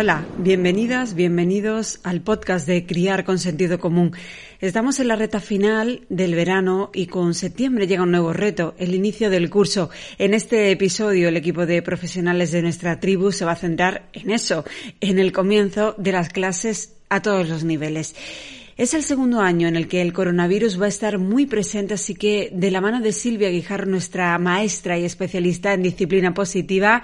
Hola, bienvenidas, bienvenidos al podcast de Criar con Sentido Común. Estamos en la reta final del verano y con septiembre llega un nuevo reto, el inicio del curso. En este episodio el equipo de profesionales de nuestra tribu se va a centrar en eso, en el comienzo de las clases a todos los niveles. Es el segundo año en el que el coronavirus va a estar muy presente, así que de la mano de Silvia Guijar, nuestra maestra y especialista en disciplina positiva,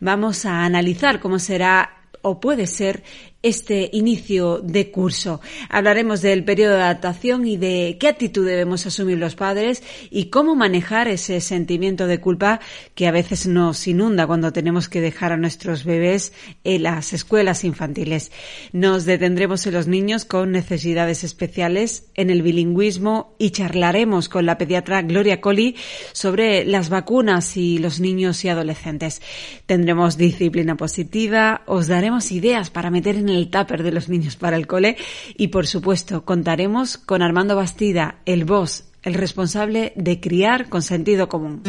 vamos a analizar cómo será o puede ser este inicio de curso. Hablaremos del periodo de adaptación y de qué actitud debemos asumir los padres y cómo manejar ese sentimiento de culpa que a veces nos inunda cuando tenemos que dejar a nuestros bebés en las escuelas infantiles. Nos detendremos en los niños con necesidades especiales, en el bilingüismo y charlaremos con la pediatra Gloria Colli sobre las vacunas y los niños y adolescentes. Tendremos disciplina positiva, os daremos ideas para meter en el tupper de los niños para el cole y por supuesto contaremos con Armando Bastida, el boss, el responsable de criar con sentido común.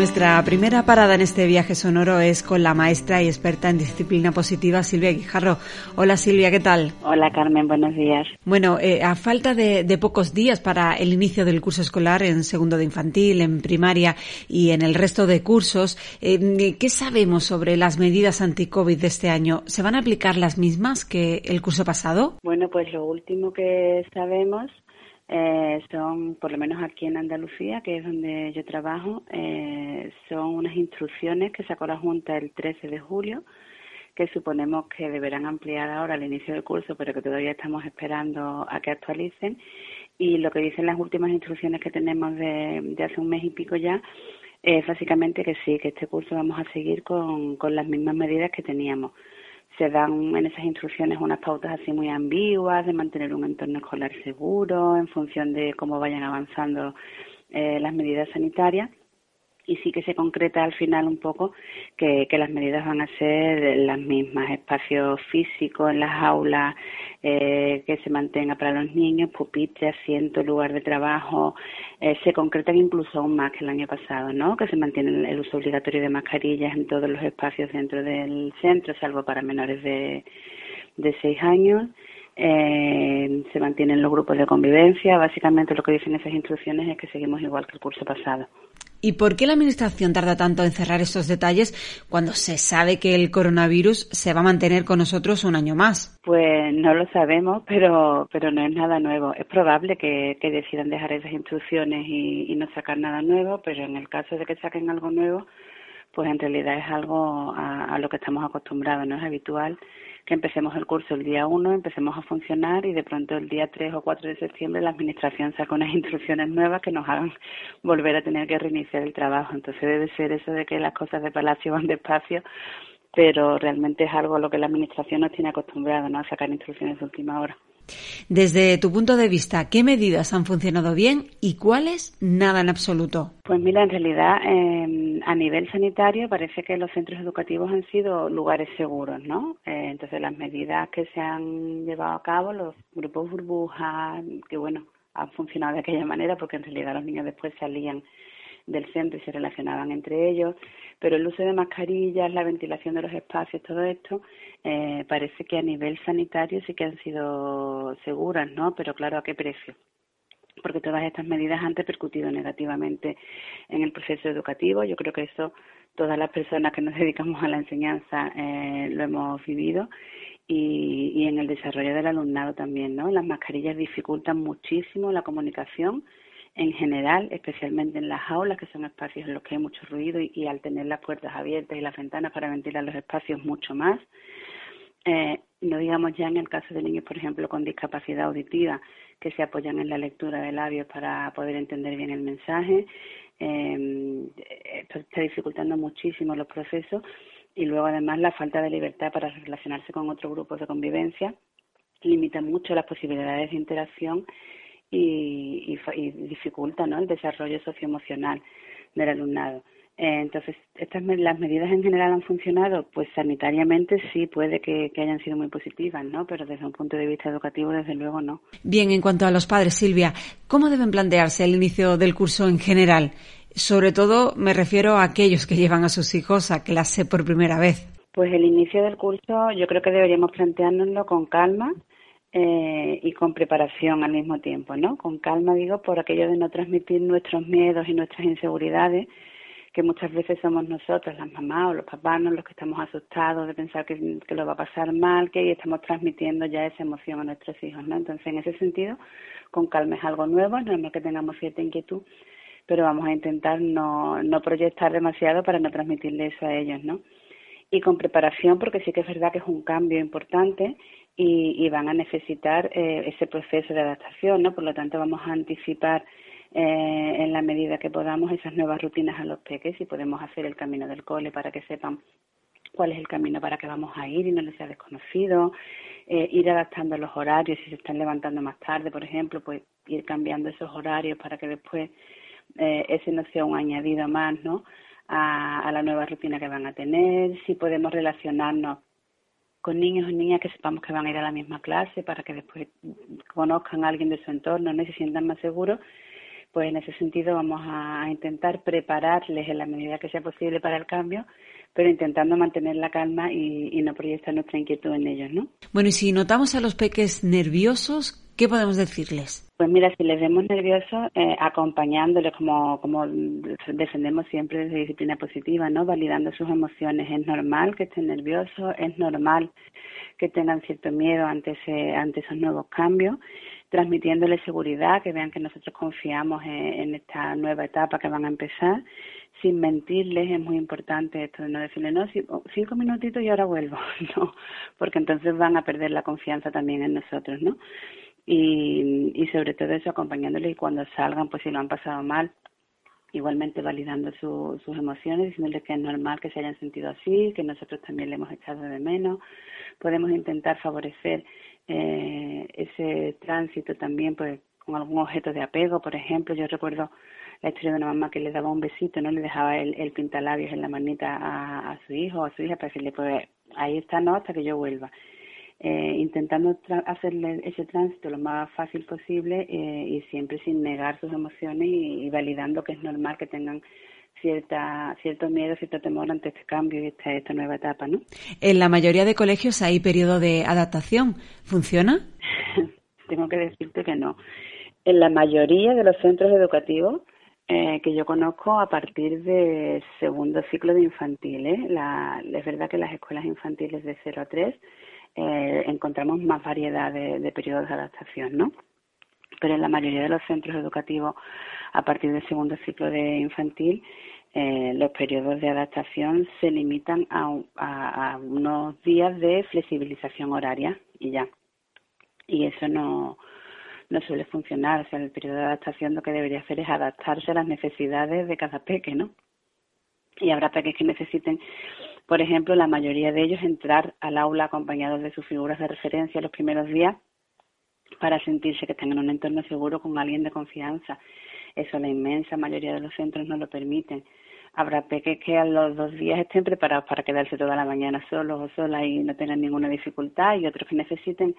Nuestra primera parada en este viaje sonoro es con la maestra y experta en disciplina positiva Silvia Guijarro. Hola Silvia, ¿qué tal? Hola Carmen, buenos días. Bueno, eh, a falta de, pocos días para el inicio del curso escolar en segundo de infantil, en primaria y en el resto de cursos, eh, ¿qué sabemos sobre las medidas anti-COVID de este año? ¿Se van a aplicar las mismas que el curso pasado? Bueno, pues lo último que sabemos eh, son, por lo menos aquí en Andalucía, que es donde yo trabajo, eh, son unas instrucciones que sacó la Junta el 13 de julio, que suponemos que deberán ampliar ahora al inicio del curso, pero que todavía estamos esperando a que actualicen. Y lo que dicen las últimas instrucciones que tenemos de, de hace un mes y pico ya es básicamente que sí, que este curso vamos a seguir con, con las mismas medidas que teníamos se dan en esas instrucciones unas pautas así muy ambiguas de mantener un entorno escolar seguro en función de cómo vayan avanzando eh, las medidas sanitarias y sí que se concreta al final un poco que, las medidas van a ser las mismas, espacio físico en las aulas, eh, que se mantenga para los niños, pupitre, asiento, lugar de trabajo, eh, se concretan incluso aún más que el año pasado, ¿no? Que se mantiene el uso obligatorio de mascarillas en todos los espacios dentro del centro, salvo para menores de, de seis años. Eh, se mantienen los grupos de convivencia. Básicamente lo que dicen esas instrucciones es que seguimos igual que el curso pasado. ¿Y por qué la Administración tarda tanto en cerrar estos detalles cuando se sabe que el coronavirus se va a mantener con nosotros un año más? Pues no lo sabemos, pero, pero no es nada nuevo. Es probable que, decidan dejar esas instrucciones y, no sacar nada nuevo, pero en el caso de que saquen algo nuevo, pues en realidad es algo a, a lo que estamos acostumbrados, no es habitual que empecemos el curso el día 1, empecemos a funcionar y de pronto el día 3 o 4 de septiembre la Administración saca unas instrucciones nuevas que nos hagan volver a tener que reiniciar el trabajo. Entonces debe ser eso de que las cosas de Palacio van despacio, pero realmente es algo a lo que la Administración nos tiene acostumbrado, ¿no? A sacar instrucciones de última hora. Desde tu punto de vista, ¿qué medidas han funcionado bien y cuáles nada en absoluto? Pues mira, en realidad em, a nivel sanitario parece que los centros educativos han sido lugares seguros, ¿no? Eh, entonces las medidas que se han llevado a cabo, los grupos burbujas, que bueno, han funcionado de aquella manera porque en realidad los niños después salían del centro y se relacionaban entre ellos, pero el uso de mascarillas, la ventilación de los espacios, todo esto, eh, parece que a nivel sanitario sí que han sido seguras, ¿no? Pero claro, ¿a qué precio? porque todas estas medidas han repercutido negativamente en el proceso educativo. Yo creo que eso todas las personas que nos dedicamos a la enseñanza eh, lo hemos vivido y, y en el desarrollo del alumnado también, ¿no? Las mascarillas dificultan muchísimo la comunicación en general, especialmente en las aulas, que son espacios en los que hay mucho ruido y, al tener las puertas abiertas y las ventanas para ventilar los espacios mucho más. Eh, no digamos ya en el caso de niños, por ejemplo, con discapacidad auditiva, que se apoyan en la lectura de labios para poder entender bien el mensaje. Eh, esto está dificultando muchísimo los procesos y luego además la falta de libertad para relacionarse con otros grupos de convivencia limita mucho las posibilidades de interacción y, y, dificulta ¿no? el desarrollo socioemocional del alumnado. Eh, entonces, estas las medidas en general han funcionado, pues sanitariamente sí puede que, que, hayan sido muy positivas, ¿no? Pero desde un punto de vista educativo, desde luego no. Bien, en cuanto a los padres, Silvia, ¿cómo deben plantearse el inicio del curso en general? Sobre todo me refiero a aquellos que llevan a sus hijos a clase por primera vez. Pues el inicio del curso yo creo que deberíamos planteárnoslo con calma eh, y con preparación al mismo tiempo, ¿no? Con calma digo por aquello de no transmitir nuestros miedos y nuestras inseguridades que muchas veces somos nosotros, las mamás o los papás, los que estamos asustados de pensar que, que lo va a pasar mal, que ahí estamos transmitiendo ya esa emoción a nuestros hijos, ¿no? Entonces, en ese sentido, con calma es algo nuevo, es normal que tengamos cierta inquietud, pero vamos a intentar no, no proyectar demasiado para no transmitirle eso a ellos, ¿no? Y con preparación, porque sí que es verdad que es un cambio importante y, y van a necesitar eh, ese proceso de adaptación, ¿no? Por lo tanto, vamos a anticipar eh, en la medida que podamos esas nuevas rutinas a los peques y podemos hacer el camino del cole para que sepan cuál es el camino para que vamos a ir y no les sea desconocido, eh, ir adaptando los horarios, si se están levantando más tarde, por ejemplo, pues ir cambiando esos horarios para que después eh, ese no sea un añadido más, ¿no? A, a la nueva rutina que van a tener, si podemos relacionarnos con niños o niñas que sepamos que van a ir a la misma clase para que después conozcan a alguien de su entorno ¿no? y se sientan más seguros pues en ese sentido vamos a intentar prepararles en la medida que sea posible para el cambio, pero intentando mantener la calma y, no proyectar nuestra inquietud en ellos, ¿no? Bueno, y si notamos a los peques nerviosos, ¿qué podemos decirles? Pues mira, si les vemos nerviosos, eh, acompañándoles como, como defendemos siempre desde disciplina positiva, ¿no? Validando sus emociones. Es normal que estén nerviosos, es normal que tengan cierto miedo ante, ese, ante esos nuevos cambios transmitiéndoles seguridad, que vean que nosotros confiamos en, esta nueva etapa que van a empezar, sin mentirles, es muy importante esto de no decirle, no, cinco minutitos y ahora vuelvo, no, porque entonces van a perder la confianza también en nosotros, ¿no? Y, y sobre todo eso, acompañándoles y cuando salgan, pues si lo han pasado mal, igualmente validando sus emociones, diciéndoles que es normal que se hayan sentido así, que nosotros también le hemos echado de menos. Podemos intentar favorecer eh, ese tránsito también pues con algún objeto de apego, por ejemplo, yo recuerdo la historia de una mamá que le daba un besito, no le dejaba el, el pintalabios en la manita a, su hijo o a su hija para decirle, pues ahí está, no, hasta que yo vuelva. Eh, intentando hacerle ese tránsito lo más fácil posible eh, y siempre sin negar sus emociones y, validando que es normal que tengan cierta cierto miedo, cierto temor ante este cambio y esta, esta nueva etapa, ¿no? En la mayoría de colegios hay periodo de adaptación. ¿Funciona? Tengo que decirte que no. En la mayoría de los centros educativos eh, que yo conozco a partir de segundo ciclo de infantiles, la, es verdad que las escuelas infantiles de 0 a 3 eh, encontramos más variedad de, periodos de adaptación, ¿no? Pero en la mayoría de los centros educativos, a partir del segundo ciclo de infantil, eh, los periodos de adaptación se limitan a, unos días de flexibilización horaria y ya. Y eso no, no suele funcionar. O sea, el periodo de adaptación lo que debería hacer es adaptarse a las necesidades de cada peque, ¿no? Y habrá peques que necesiten por ejemplo, la mayoría de ellos entrar al aula acompañados de sus figuras de referencia los primeros días para sentirse que están en un entorno seguro con alguien de confianza. Eso la inmensa mayoría de los centros no lo permiten. Habrá peques que a los dos días estén preparados para quedarse toda la mañana solos o solas y no tengan ninguna dificultad y otros que necesiten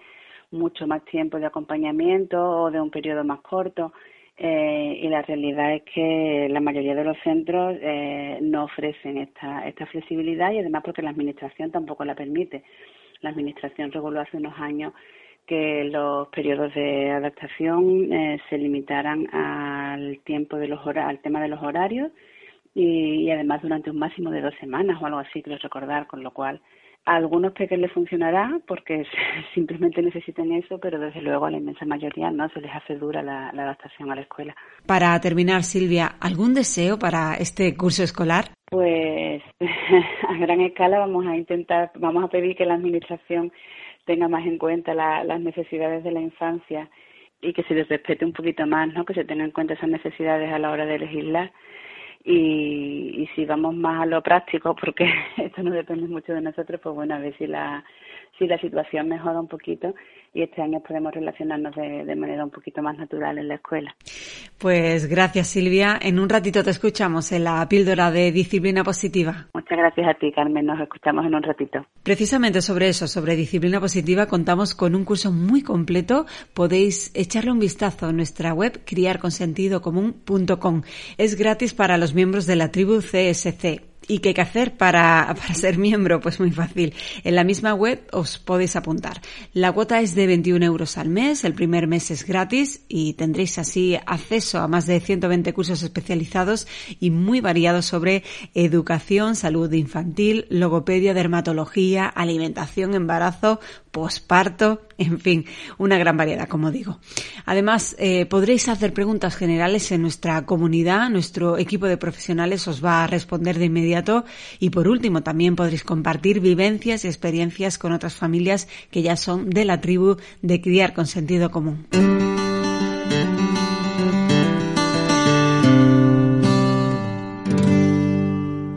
mucho más tiempo de acompañamiento o de un periodo más corto eh, y la realidad es que la mayoría de los centros eh, no ofrecen esta, esta flexibilidad y además porque la Administración tampoco la permite. La Administración reguló hace unos años que los periodos de adaptación eh, se limitaran al tiempo de los al tema de los horarios y, y, además durante un máximo de dos semanas o algo así, quiero recordar, con lo cual a algunos peques les funcionará porque simplemente necesitan eso, pero desde luego a la inmensa mayoría no se les hace dura la, adaptación a la escuela. Para terminar, Silvia, ¿algún deseo para este curso escolar? Pues a gran escala vamos a intentar, vamos a pedir que la Administración tenga más en cuenta las necesidades de la infancia y que se les respete un poquito más, ¿no? Que se tengan en cuenta esas necesidades a la hora de legislar y, y si vamos más a lo práctico, porque esto no depende mucho de nosotros, pues bueno, a ver si la, si la situación mejora un poquito, y este año podemos relacionarnos de, de manera un poquito más natural en la escuela. Pues gracias Silvia. En un ratito te escuchamos en la píldora de disciplina positiva. Muchas gracias a ti Carmen, nos escuchamos en un ratito. Precisamente sobre eso, sobre disciplina positiva, contamos con un curso muy completo. Podéis echarle un vistazo a nuestra web criarconsentidocomún.com. Es gratis para los miembros de la tribu CSC ¿Y qué hay que hacer para, para, ser miembro? Pues muy fácil. En la misma web os podéis apuntar. La cuota es de 21 euros al mes, el primer mes es gratis y tendréis así acceso a más de 120 cursos especializados y muy variados sobre educación, salud infantil, logopedia, dermatología, alimentación, embarazo, posparto, en fin, una gran variedad, como digo. Además, eh, podréis hacer preguntas generales en nuestra comunidad, nuestro equipo de profesionales os va a responder de inmediato y por último también podréis compartir vivencias y experiencias con otras familias que ya son de la tribu de criar con sentido común.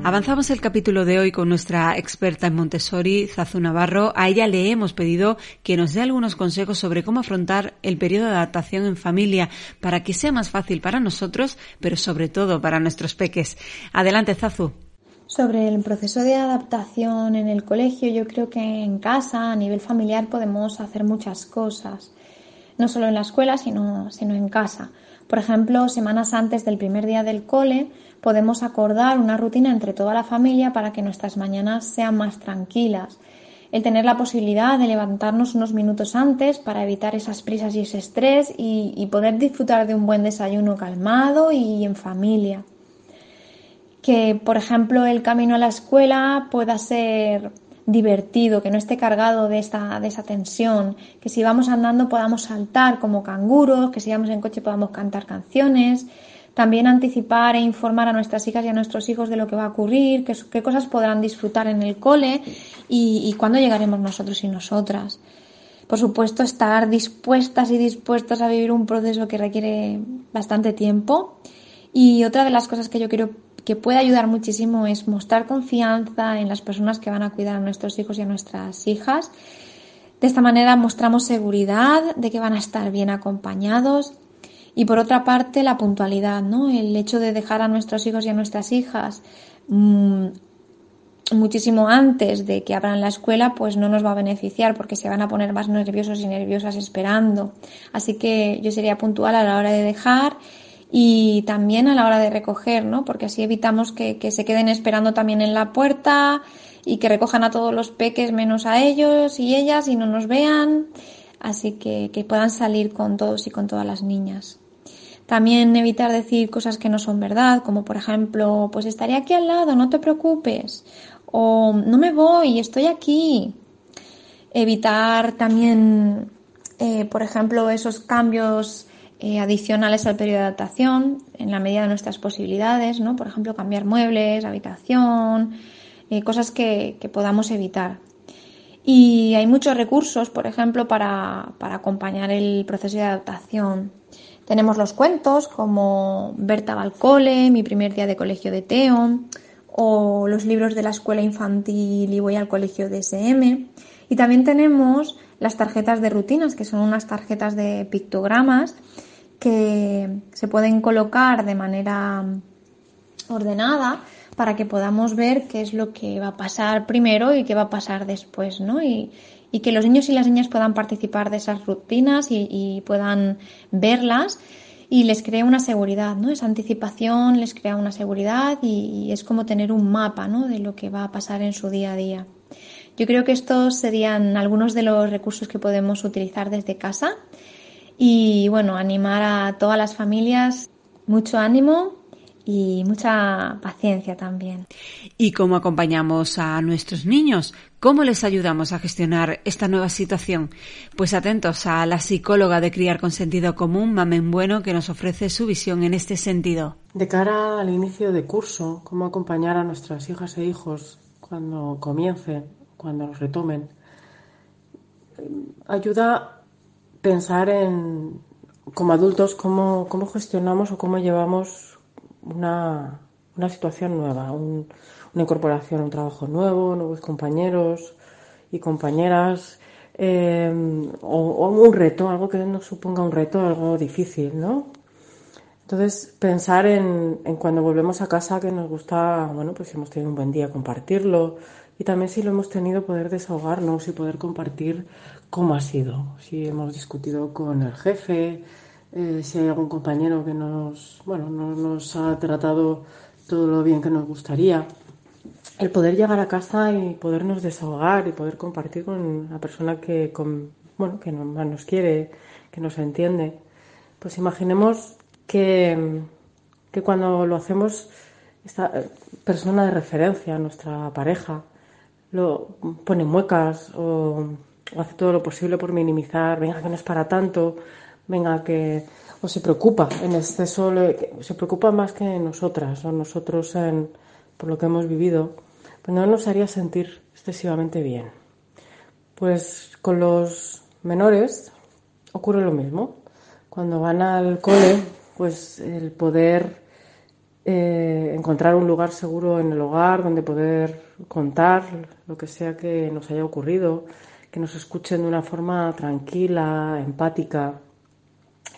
Avanzamos el capítulo de hoy con nuestra experta en Montessori, Zazu Navarro. A ella le hemos pedido que nos dé algunos consejos sobre cómo afrontar el periodo de adaptación en familia para que sea más fácil para nosotros, pero sobre todo para nuestros peques. Adelante, Zazu. Sobre el proceso de adaptación en el colegio, yo creo que en casa, a nivel familiar, podemos hacer muchas cosas. No solo en la escuela, sino, sino en casa. Por ejemplo, semanas antes del primer día del cole, podemos acordar una rutina entre toda la familia para que nuestras mañanas sean más tranquilas. El tener la posibilidad de levantarnos unos minutos antes para evitar esas prisas y ese estrés y, poder disfrutar de un buen desayuno calmado y en familia. Que, por ejemplo, el camino a la escuela pueda ser divertido, que no esté cargado de, esta, de esa tensión, que si vamos andando podamos saltar como canguros, que si vamos en coche podamos cantar canciones, también anticipar e informar a nuestras hijas y a nuestros hijos de lo que va a ocurrir, qué, cosas podrán disfrutar en el cole y, cuándo llegaremos nosotros y nosotras. Por supuesto, estar dispuestas y dispuestos a vivir un proceso que requiere bastante tiempo. Y otra de las cosas que yo quiero que puede ayudar muchísimo es mostrar confianza en las personas que van a cuidar a nuestros hijos y a nuestras hijas. De esta manera mostramos seguridad de que van a estar bien acompañados y por otra parte, la puntualidad, ¿no? El hecho de dejar a nuestros hijos y a nuestras hijas mmm, muchísimo antes de que abran la escuela, pues no nos va a beneficiar porque se van a poner más nerviosos y nerviosas esperando. Así que yo sería puntual a la hora de dejar y también a la hora de recoger, ¿no? Porque así evitamos que, que se queden esperando también en la puerta y que recojan a todos los peques menos a ellos y ellas y no nos vean. Así que, que puedan salir con todos y con todas las niñas. También evitar decir cosas que no son verdad, como por ejemplo, pues estaré aquí al lado, no te preocupes. O no me voy, estoy aquí. Evitar también, eh, por ejemplo, esos cambios eh, adicionales al periodo de adaptación en la medida de nuestras posibilidades, ¿no? Por ejemplo, cambiar muebles, habitación, eh, cosas que, podamos evitar. Y hay muchos recursos, por ejemplo, para, para acompañar el proceso de adaptación. Tenemos los cuentos como Berta Balcole, Mi primer día de colegio de Teo, o los libros de la escuela infantil y voy al colegio de SM. Y también tenemos las tarjetas de rutinas, que son unas tarjetas de pictogramas que se pueden colocar de manera ordenada para que podamos ver qué es lo que va a pasar primero y qué va a pasar después, ¿no? Y, y que los niños y las niñas puedan participar de esas rutinas y, puedan verlas y les crea una seguridad, ¿no? Esa anticipación les crea una seguridad y, es como tener un mapa, ¿no? De lo que va a pasar en su día a día. Yo creo que estos serían algunos de los recursos que podemos utilizar desde casa y bueno, animar a todas las familias, mucho ánimo y mucha paciencia también. ¿Y cómo acompañamos a nuestros niños? ¿Cómo les ayudamos a gestionar esta nueva situación? Pues atentos a la psicóloga de Criar con Sentido Común, Mamen Bueno, que nos ofrece su visión en este sentido. De cara al inicio de curso, cómo acompañar a nuestras hijas e hijos cuando comience, cuando los retomen, ayuda a pensar en, como adultos, cómo, cómo gestionamos o cómo llevamos una, una situación nueva, un, una incorporación a un trabajo nuevo, nuevos compañeros y compañeras, eh, o, un reto, algo que nos suponga un reto, algo difícil, ¿no? Entonces, pensar en, en, cuando volvemos a casa que nos gusta, bueno, pues si hemos tenido un buen día, compartirlo. Y también si lo hemos tenido, poder desahogarnos y poder compartir cómo ha sido. Si hemos discutido con el jefe, eh, si hay algún compañero que nos, bueno, no nos ha tratado todo lo bien que nos gustaría. El poder llegar a casa y podernos desahogar y poder compartir con la persona que, con, bueno, que más nos quiere, que nos entiende. Pues imaginemos que, que cuando lo hacemos, esta persona de referencia, nuestra pareja, lo pone muecas o, hace todo lo posible por minimizar, venga que no es para tanto, venga que o se preocupa en exceso, se preocupa más que nosotras o nosotros en, por lo que hemos vivido, pues no nos haría sentir excesivamente bien. Pues con los menores ocurre lo mismo. Cuando van al cole, pues el poder eh, encontrar un lugar seguro en el hogar donde poder contar lo que sea que nos haya ocurrido, que nos escuchen de una forma tranquila, empática,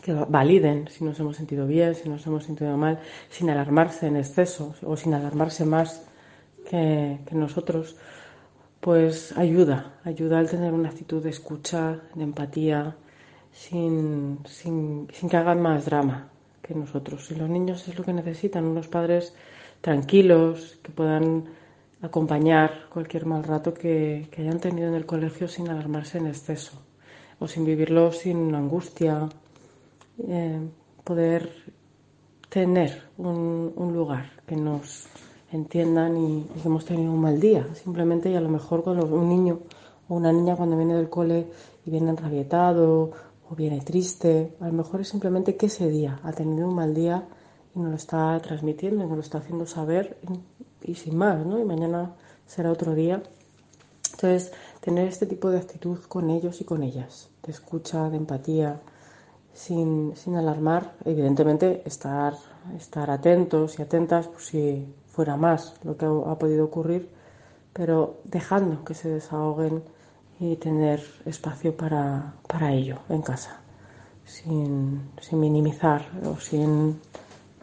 que validen si nos hemos sentido bien, si nos hemos sentido mal, sin alarmarse en exceso o sin alarmarse más que, que nosotros, pues ayuda, ayuda al tener una actitud de escucha, de empatía, sin, sin, sin que hagan más drama que nosotros. Y los niños es lo que necesitan, unos padres tranquilos, que puedan acompañar cualquier mal rato que, que hayan tenido en el colegio sin alarmarse en exceso o sin vivirlo sin angustia, eh, poder tener un, un, lugar que nos entiendan y, que hemos tenido un mal día, simplemente y a lo mejor cuando un niño o una niña cuando viene del cole y viene enrabietado o viene triste. A lo mejor es simplemente que ese día ha tenido un mal día y nos lo está transmitiendo y nos lo está haciendo saber y, sin más, ¿no? Y mañana será otro día. Entonces, tener este tipo de actitud con ellos y con ellas, de escucha, de empatía, sin, sin alarmar, evidentemente estar, estar atentos y atentas por si fuera más lo que ha, ha podido ocurrir, pero dejando que se desahoguen y tener espacio para, para ello en casa, sin, sin minimizar o sin,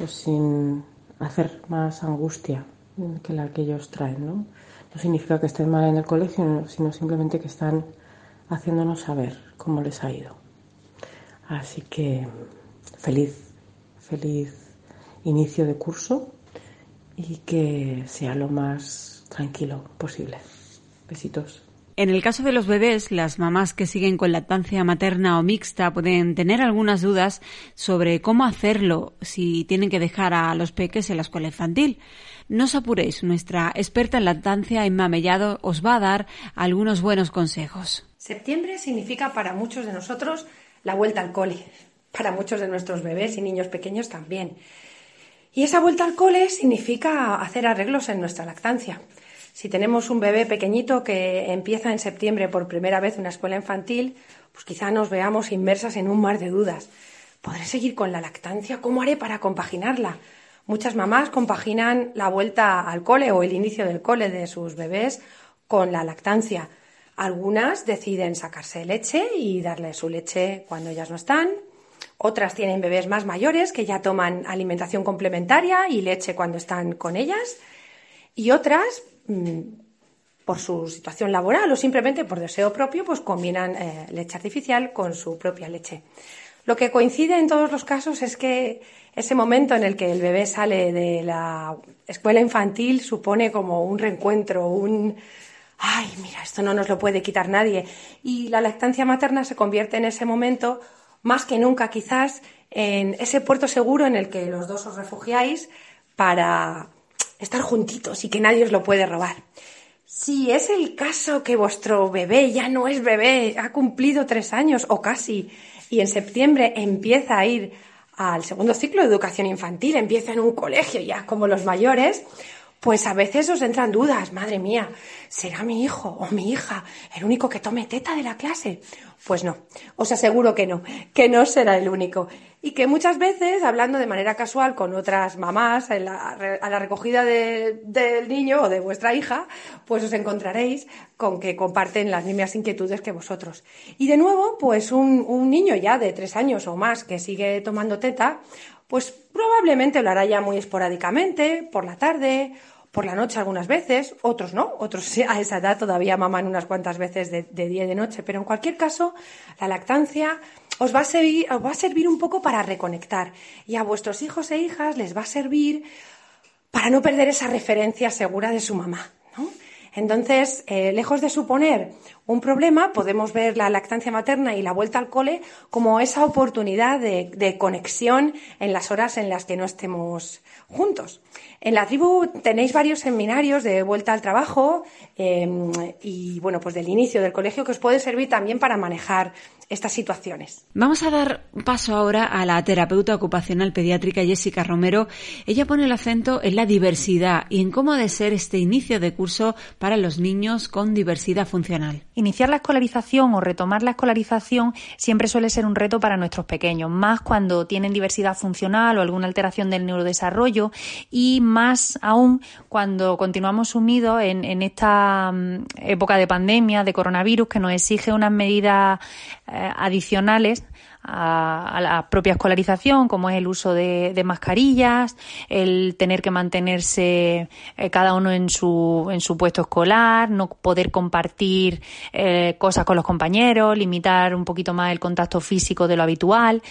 o sin hacer más angustia que la que ellos traen. ¿no? no significa que estén mal en el colegio, sino simplemente que están haciéndonos saber cómo les ha ido. Así que feliz, feliz inicio de curso y que sea lo más tranquilo posible. Besitos. En el caso de los bebés, las mamás que siguen con lactancia materna o mixta pueden tener algunas dudas sobre cómo hacerlo si tienen que dejar a los peques en la escuela infantil. No os apuréis, nuestra experta en lactancia en mamellado os va a dar algunos buenos consejos. Septiembre significa para muchos de nosotros la vuelta al cole, para muchos de nuestros bebés y niños pequeños también. Y esa vuelta al cole significa hacer arreglos en nuestra lactancia. Si tenemos un bebé pequeñito que empieza en septiembre por primera vez una escuela infantil, pues quizá nos veamos inmersas en un mar de dudas. ¿Podré seguir con la lactancia? ¿Cómo haré para compaginarla? Muchas mamás compaginan la vuelta al cole o el inicio del cole de sus bebés con la lactancia. Algunas deciden sacarse leche y darle su leche cuando ellas no están. Otras tienen bebés más mayores que ya toman alimentación complementaria y leche cuando están con ellas. Y otras por su situación laboral o simplemente por deseo propio, pues combinan eh, leche artificial con su propia leche. Lo que coincide en todos los casos es que ese momento en el que el bebé sale de la escuela infantil supone como un reencuentro, un ay, mira, esto no nos lo puede quitar nadie. Y la lactancia materna se convierte en ese momento, más que nunca quizás, en ese puerto seguro en el que los dos os refugiáis para estar juntitos y que nadie os lo puede robar. Si es el caso que vuestro bebé ya no es bebé, ha cumplido tres años o casi, y en septiembre empieza a ir al segundo ciclo de educación infantil, empieza en un colegio ya como los mayores, pues a veces os entran dudas, madre mía, ¿será mi hijo o mi hija el único que tome teta de la clase? Pues no, os aseguro que no, que no será el único. Y que muchas veces, hablando de manera casual con otras mamás a la recogida del niño o de vuestra hija, pues os encontraréis con que comparten las mismas inquietudes que vosotros. Y de nuevo, pues un, niño ya de tres años o más que sigue tomando teta, pues probablemente lo hará ya muy esporádicamente, por la tarde por la noche algunas veces, otros no, otros a esa edad todavía maman unas cuantas veces de, día y de noche, pero en cualquier caso, la lactancia os va, a servir, os va a servir un poco para reconectar y a vuestros hijos e hijas les va a servir para no perder esa referencia segura de su mamá. Entonces, eh, lejos de suponer un problema, podemos ver la lactancia materna y la vuelta al cole como esa oportunidad de conexión en las horas en las que no estemos juntos. En la tribu tenéis varios seminarios de vuelta al trabajo em, y, bueno, pues del inicio del colegio que os puede servir también para manejar estas situaciones. Vamos a dar paso ahora a la terapeuta ocupacional pediátrica Jessica Romero. Ella pone el acento en la diversidad y en cómo ha de ser este inicio de curso para los niños con diversidad funcional. Iniciar la escolarización o retomar la escolarización siempre suele ser un reto para nuestros pequeños, más cuando tienen diversidad funcional o alguna alteración del neurodesarrollo y más aún cuando continuamos sumidos en, esta mm, época de pandemia, de coronavirus, que nos exige unas medidas eh, adicionales a, la propia escolarización, como es el uso de, mascarillas, el tener que mantenerse eh, cada uno en su, en su puesto escolar, no poder compartir eh, cosas con los compañeros, limitar un poquito más el contacto físico de lo habitual.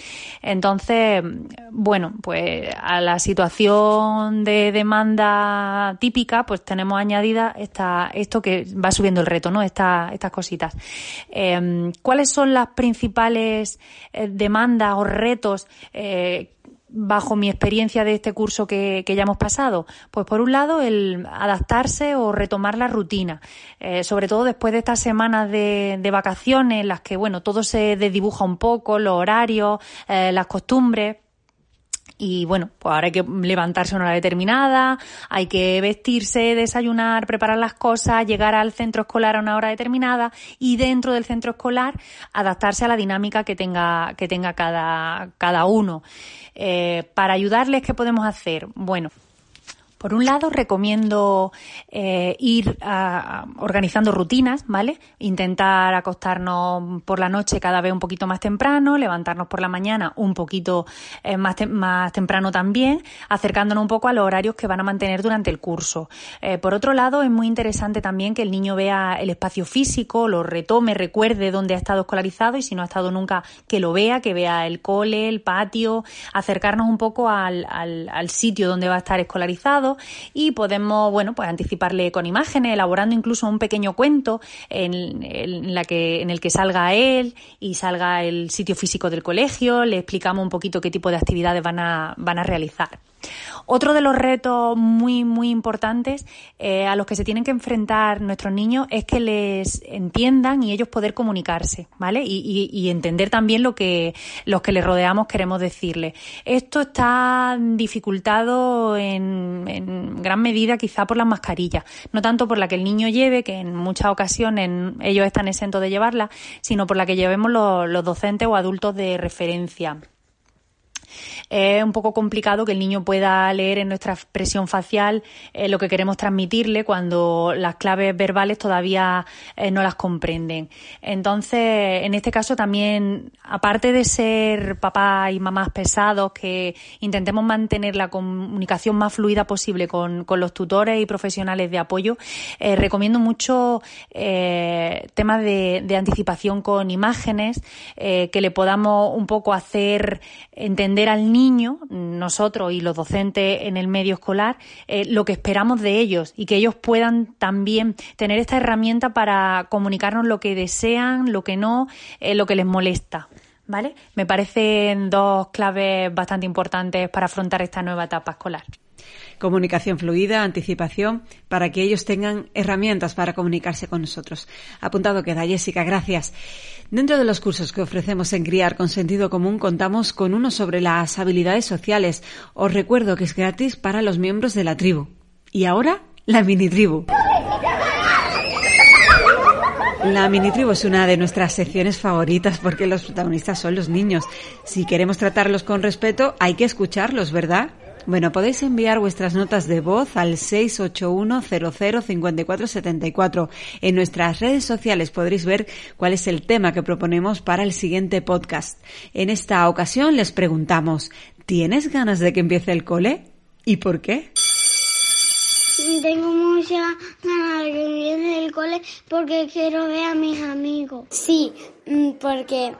Entonces, bueno, pues a la situación de demanda típica, pues tenemos añadida esta, esto que va subiendo el reto, ¿no? Esta, estas cositas. Em, ¿Cuáles son las principales demandas o retos eh, bajo mi experiencia de este curso que, ya hemos pasado? Pues por un lado el adaptarse o retomar la rutina, eh, sobre todo después de estas semanas de, vacaciones en las que bueno todo se desdibuja un poco, los horarios, eh, las costumbres. Y bueno, pues ahora hay que levantarse a una hora determinada, hay que vestirse, desayunar, preparar las cosas, llegar al centro escolar a una hora determinada y dentro del centro escolar adaptarse a la dinámica que tenga, que tenga cada, cada uno. Eh, para ayudarles, ¿qué podemos hacer? Bueno, por un lado, recomiendo eh, ir organizando rutinas, ¿vale? Intentar acostarnos por la noche cada vez un poquito más temprano, levantarnos por la mañana un poquito eh, más, temprano también, acercándonos un poco a los horarios que van a mantener durante el curso. Eh, por otro lado, es muy interesante también que el niño vea el espacio físico, lo retome, recuerde dónde ha estado escolarizado y si no ha estado nunca, que lo vea, que vea el cole, el patio, acercarnos un poco al sitio donde va a estar escolarizado y podemos, bueno, pues anticiparle con imágenes, elaborando incluso un pequeño cuento en, la que, en el que salga él y salga el sitio físico del colegio, le explicamos un poquito qué tipo de actividades van a, van a realizar. Otro de los retos muy, muy importantes eh, a los que se tienen que enfrentar nuestros niños es que les entiendan y ellos poder comunicarse, ¿vale? Y, entender también lo que los que les rodeamos queremos decirles. Esto está dificultado en, en gran medida quizá por las mascarillas, no tanto por la que el niño lleve, que en muchas ocasiones ellos están exentos de llevarla, sino por la que llevemos los docentes o adultos de referencia es un poco complicado que el niño pueda leer en nuestra expresión facial eh, lo que queremos transmitirle cuando las claves verbales todavía eh, no las comprenden. Entonces, en este caso también, aparte de ser papás y mamás pesados, que intentemos mantener la comunicación más fluida posible con, los tutores y profesionales de apoyo, eh, recomiendo mucho temas de, anticipación con imágenes, que le podamos un poco hacer entender al niño, nosotros y los docentes en el medio escolar, eh, lo que esperamos de ellos y que ellos puedan también tener esta herramienta para comunicarnos lo que desean, lo que no, eh, lo que les molesta. ¿Vale? Me parecen dos claves bastante importantes para afrontar esta nueva etapa escolar comunicación fluida, anticipación, para que ellos tengan herramientas para comunicarse con nosotros. Apuntado queda, Jessica, gracias. Dentro de los cursos que ofrecemos en Criar con Sentido Común, contamos con uno sobre las habilidades sociales. Os recuerdo que es gratis para los miembros de la tribu. Y ahora, la mini tribu. La mini tribu es una de nuestras secciones favoritas porque los protagonistas son los niños. Si queremos tratarlos con respeto, hay que escucharlos, ¿verdad? Bueno, podéis enviar vuestras notas de voz al 681005474. En nuestras redes sociales podréis ver cuál es el tema que proponemos para el siguiente podcast. En esta ocasión les preguntamos, ¿tienes ganas de que empiece el cole? ¿Y por qué? Tengo mucha ganas de que empiece el cole porque quiero ver a mis amigos. Sí, mm, porque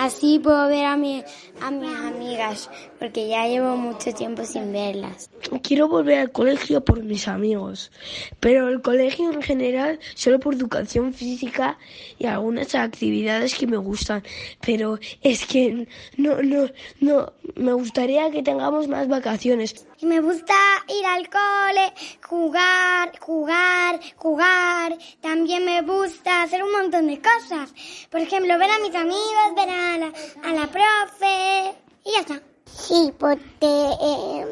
Así puedo ver a, mi, a mis amigas, porque ya llevo mucho tiempo sin verlas. Quiero volver al colegio por mis amigos, pero el colegio en general solo por educación física y algunas actividades que me gustan. Pero es que no, no, no, me gustaría que tengamos más vacaciones. Me gusta ir al cole, jugar, jugar, jugar. También me gusta hacer un montón de cosas. Por ejemplo, ver a mis amigos, ver a la, a la profe y ya está. Sí, porque eh,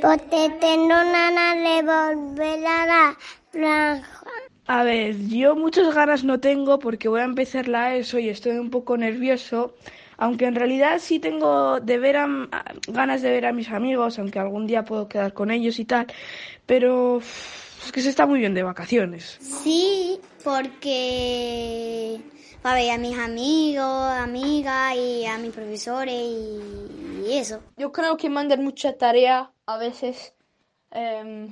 porque tengo ganas de volver a la franja. A ver, yo muchas ganas no tengo porque voy a empezar la ESO y estoy un poco nervioso aunque en realidad sí tengo de ver ganas de ver a mis amigos, aunque algún día puedo quedar con ellos y tal, pero es que se está muy bien de vacaciones. Sí, porque va a ver a mis amigos, amigas y a mis profesores y, eso. Yo creo que mandan mucha tarea a veces em,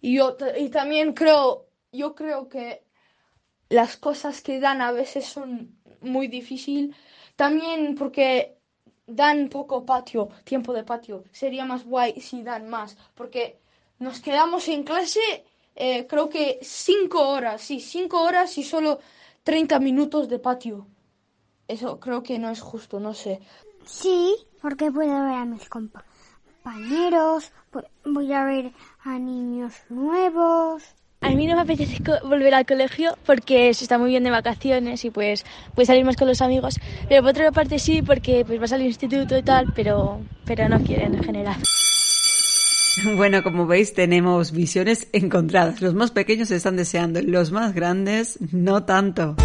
y, yo, también creo, yo creo que las cosas que dan a veces son muy difíciles también porque dan poco patio, tiempo de patio. Sería más guay si dan más, porque nos quedamos en clase eh, creo que cinco horas, sí, cinco horas y solo 30 minutos de patio. Eso creo que no es justo, no sé. Sí, porque puedo ver a mis compañeros, voy a ver a niños nuevos. A mí no me apetece volver al colegio porque se está muy bien de vacaciones y pues puedes salir más con los amigos. Pero por otra parte sí, porque pues vas al instituto y tal, pero, pero no quieren en general. Bueno, como veis, tenemos visiones encontradas. Los más pequeños están deseando, los más grandes no tanto.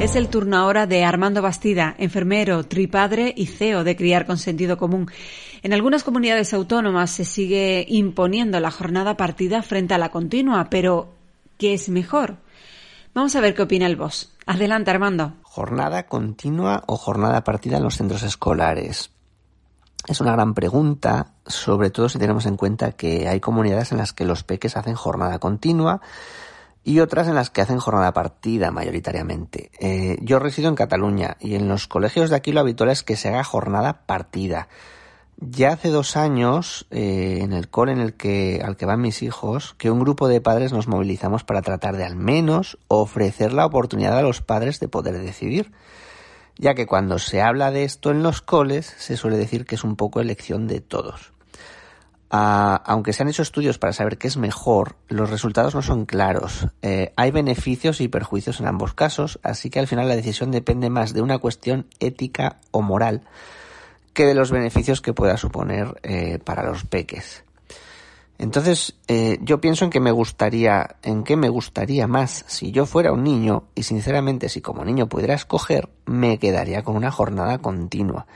Es el turno ahora de Armando Bastida, enfermero, tripadre y CEO de Criar con Sentido Común. En algunas comunidades autónomas se sigue imponiendo la jornada partida frente a la continua, pero ¿qué es mejor? Vamos a ver qué opina el boss. Adelante, Armando. ¿Jornada continua o jornada partida en los centros escolares? Es una gran pregunta, sobre todo si tenemos en cuenta que hay comunidades en las que los peques hacen jornada continua y otras en las que hacen jornada partida mayoritariamente. Eh, yo resido en Cataluña y en los colegios de aquí lo habitual es que se haga jornada partida. Ya hace dos años, eh, en el cole en el que, al que van mis hijos, que un grupo de padres nos movilizamos para tratar de al menos ofrecer la oportunidad a los padres de poder decidir. Ya que cuando se habla de esto en los coles, se suele decir que es un poco elección de todos. Ah, aunque se han hecho estudios para saber qué es mejor, los resultados no son claros. Eh, hay beneficios y perjuicios en ambos casos, así que al final la decisión depende más de una cuestión ética o moral que de los beneficios que pueda suponer eh, para los peques. Entonces, eh, yo pienso en que me gustaría, en qué me gustaría más si yo fuera un niño, y sinceramente si como niño pudiera escoger, me quedaría con una jornada continua.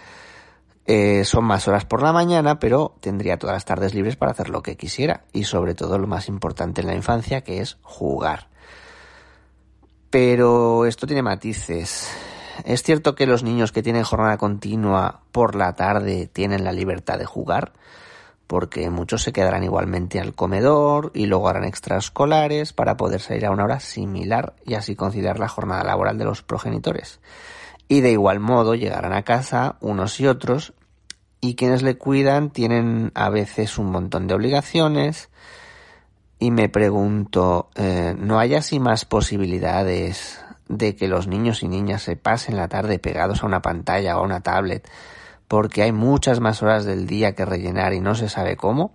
Eh, son más horas por la mañana, pero tendría todas las tardes libres para hacer lo que quisiera, y sobre todo lo más importante en la infancia, que es jugar. Pero esto tiene matices. ¿Es cierto que los niños que tienen jornada continua por la tarde tienen la libertad de jugar? Porque muchos se quedarán igualmente al comedor y luego harán extraescolares para poder salir a una hora similar y así conciliar la jornada laboral de los progenitores. Y de igual modo llegarán a casa unos y otros y quienes le cuidan tienen a veces un montón de obligaciones y me pregunto, eh, ¿no hay así más posibilidades de que los niños y niñas se pasen la tarde pegados a una pantalla o a una tablet porque hay muchas más horas del día que rellenar y no se sabe cómo.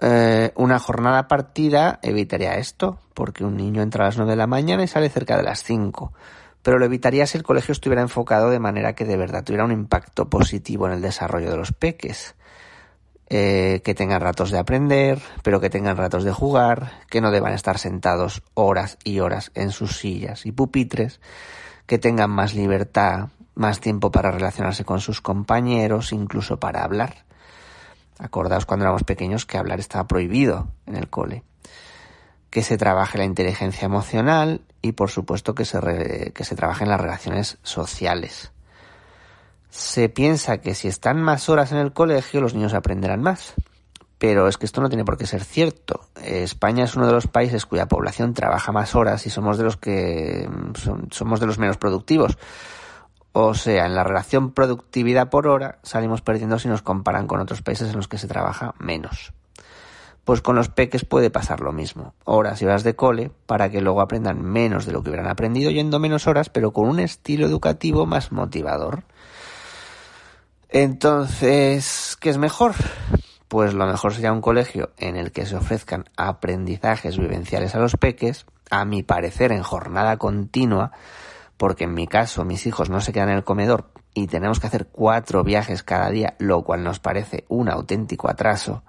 Eh, una jornada partida evitaría esto, porque un niño entra a las 9 de la mañana y sale cerca de las 5, pero lo evitaría si el colegio estuviera enfocado de manera que de verdad tuviera un impacto positivo en el desarrollo de los peques. eh, que tengan ratos de aprender, pero que tengan ratos de jugar, que no deban estar sentados horas y horas en sus sillas y pupitres, que tengan más libertad, más tiempo para relacionarse con sus compañeros, incluso para hablar. Acordaos cuando éramos pequeños que hablar estaba prohibido en el cole. Que se trabaje la inteligencia emocional y por supuesto que se, que se trabajen las relaciones sociales. Se piensa que si están más horas en el colegio los niños aprenderán más. Pero es que esto no tiene por qué ser cierto. España es uno de los países cuya población trabaja más horas y somos de los que somos de los menos productivos. O sea, en la relación productividad por hora salimos perdiendo si nos comparan con otros países en los que se trabaja menos. Pues con los peques puede pasar lo mismo. Horas y horas de cole para que luego aprendan menos de lo que hubieran aprendido yendo menos horas, pero con un estilo educativo más motivador. Entonces, ¿qué es mejor? Pues lo mejor sería un colegio en el que se ofrezcan aprendizajes vivenciales a los peques, a mi parecer en jornada continua, porque en mi caso mis hijos no se quedan en el comedor y tenemos que hacer cuatro viajes cada día, lo cual nos parece un auténtico atraso,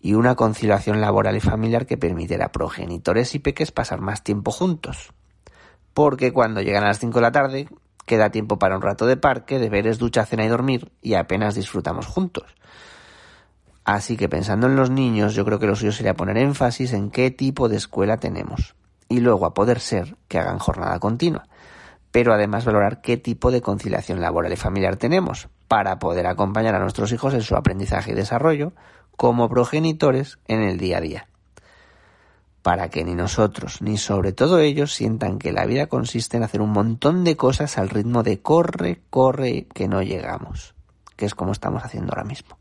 y una conciliación laboral y familiar que permitiera a progenitores y peques pasar más tiempo juntos. Porque cuando llegan a las 5 de la tarde, queda tiempo para un rato de parque, deberes, ducha, cena y dormir, y apenas disfrutamos juntos. Así que pensando en los niños, yo creo que lo suyo sería poner énfasis en qué tipo de escuela tenemos. Y luego, a poder ser, que hagan jornada continua pero además valorar qué tipo de conciliación laboral y familiar tenemos para poder acompañar a nuestros hijos en su aprendizaje y desarrollo como progenitores en el día a día. Para que ni nosotros ni sobre todo ellos sientan que la vida consiste en hacer un montón de cosas al ritmo de corre, corre, que no llegamos, que es como estamos haciendo ahora mismo.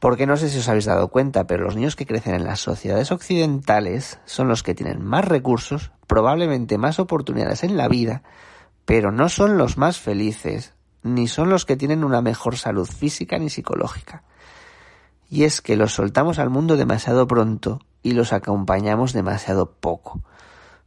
Porque no sé si os habéis dado cuenta, pero los niños que crecen en las sociedades occidentales son los que tienen más recursos, probablemente más oportunidades en la vida, pero no son los más felices, ni son los que tienen una mejor salud física ni psicológica. Y es que los soltamos al mundo demasiado pronto y los acompañamos demasiado poco.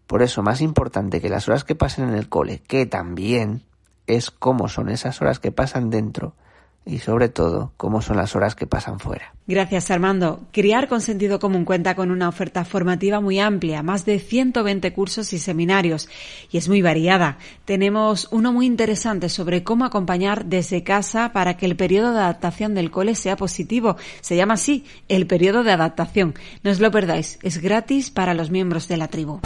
Por eso, más importante que las horas que pasen en el cole, que también es cómo son esas horas que pasan dentro y sobre todo cómo son las horas que pasan fuera. Gracias Armando. Criar con sentido común cuenta con una oferta formativa muy amplia, más de 120 cursos y seminarios y es muy variada. Tenemos uno muy interesante sobre cómo acompañar desde casa para que el periodo de adaptación del cole sea positivo. Se llama así, el periodo de adaptación. No os lo perdáis, es gratis para los miembros de la tribu.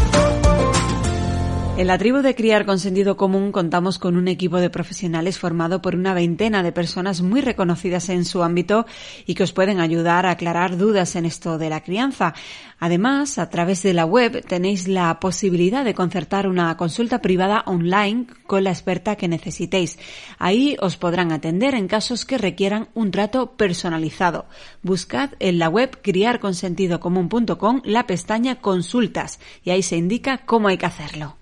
En la tribu de Criar con Sentido Común contamos con un equipo de profesionales formado por una veintena de personas muy reconocidas en su ámbito y que os pueden ayudar a aclarar dudas en esto de la crianza. Además, a través de la web tenéis la posibilidad de concertar una consulta privada online con la experta que necesitéis. Ahí os podrán atender en casos que requieran un trato personalizado. Buscad en la web criarconsentidocomún.com la pestaña consultas y ahí se indica cómo hay que hacerlo.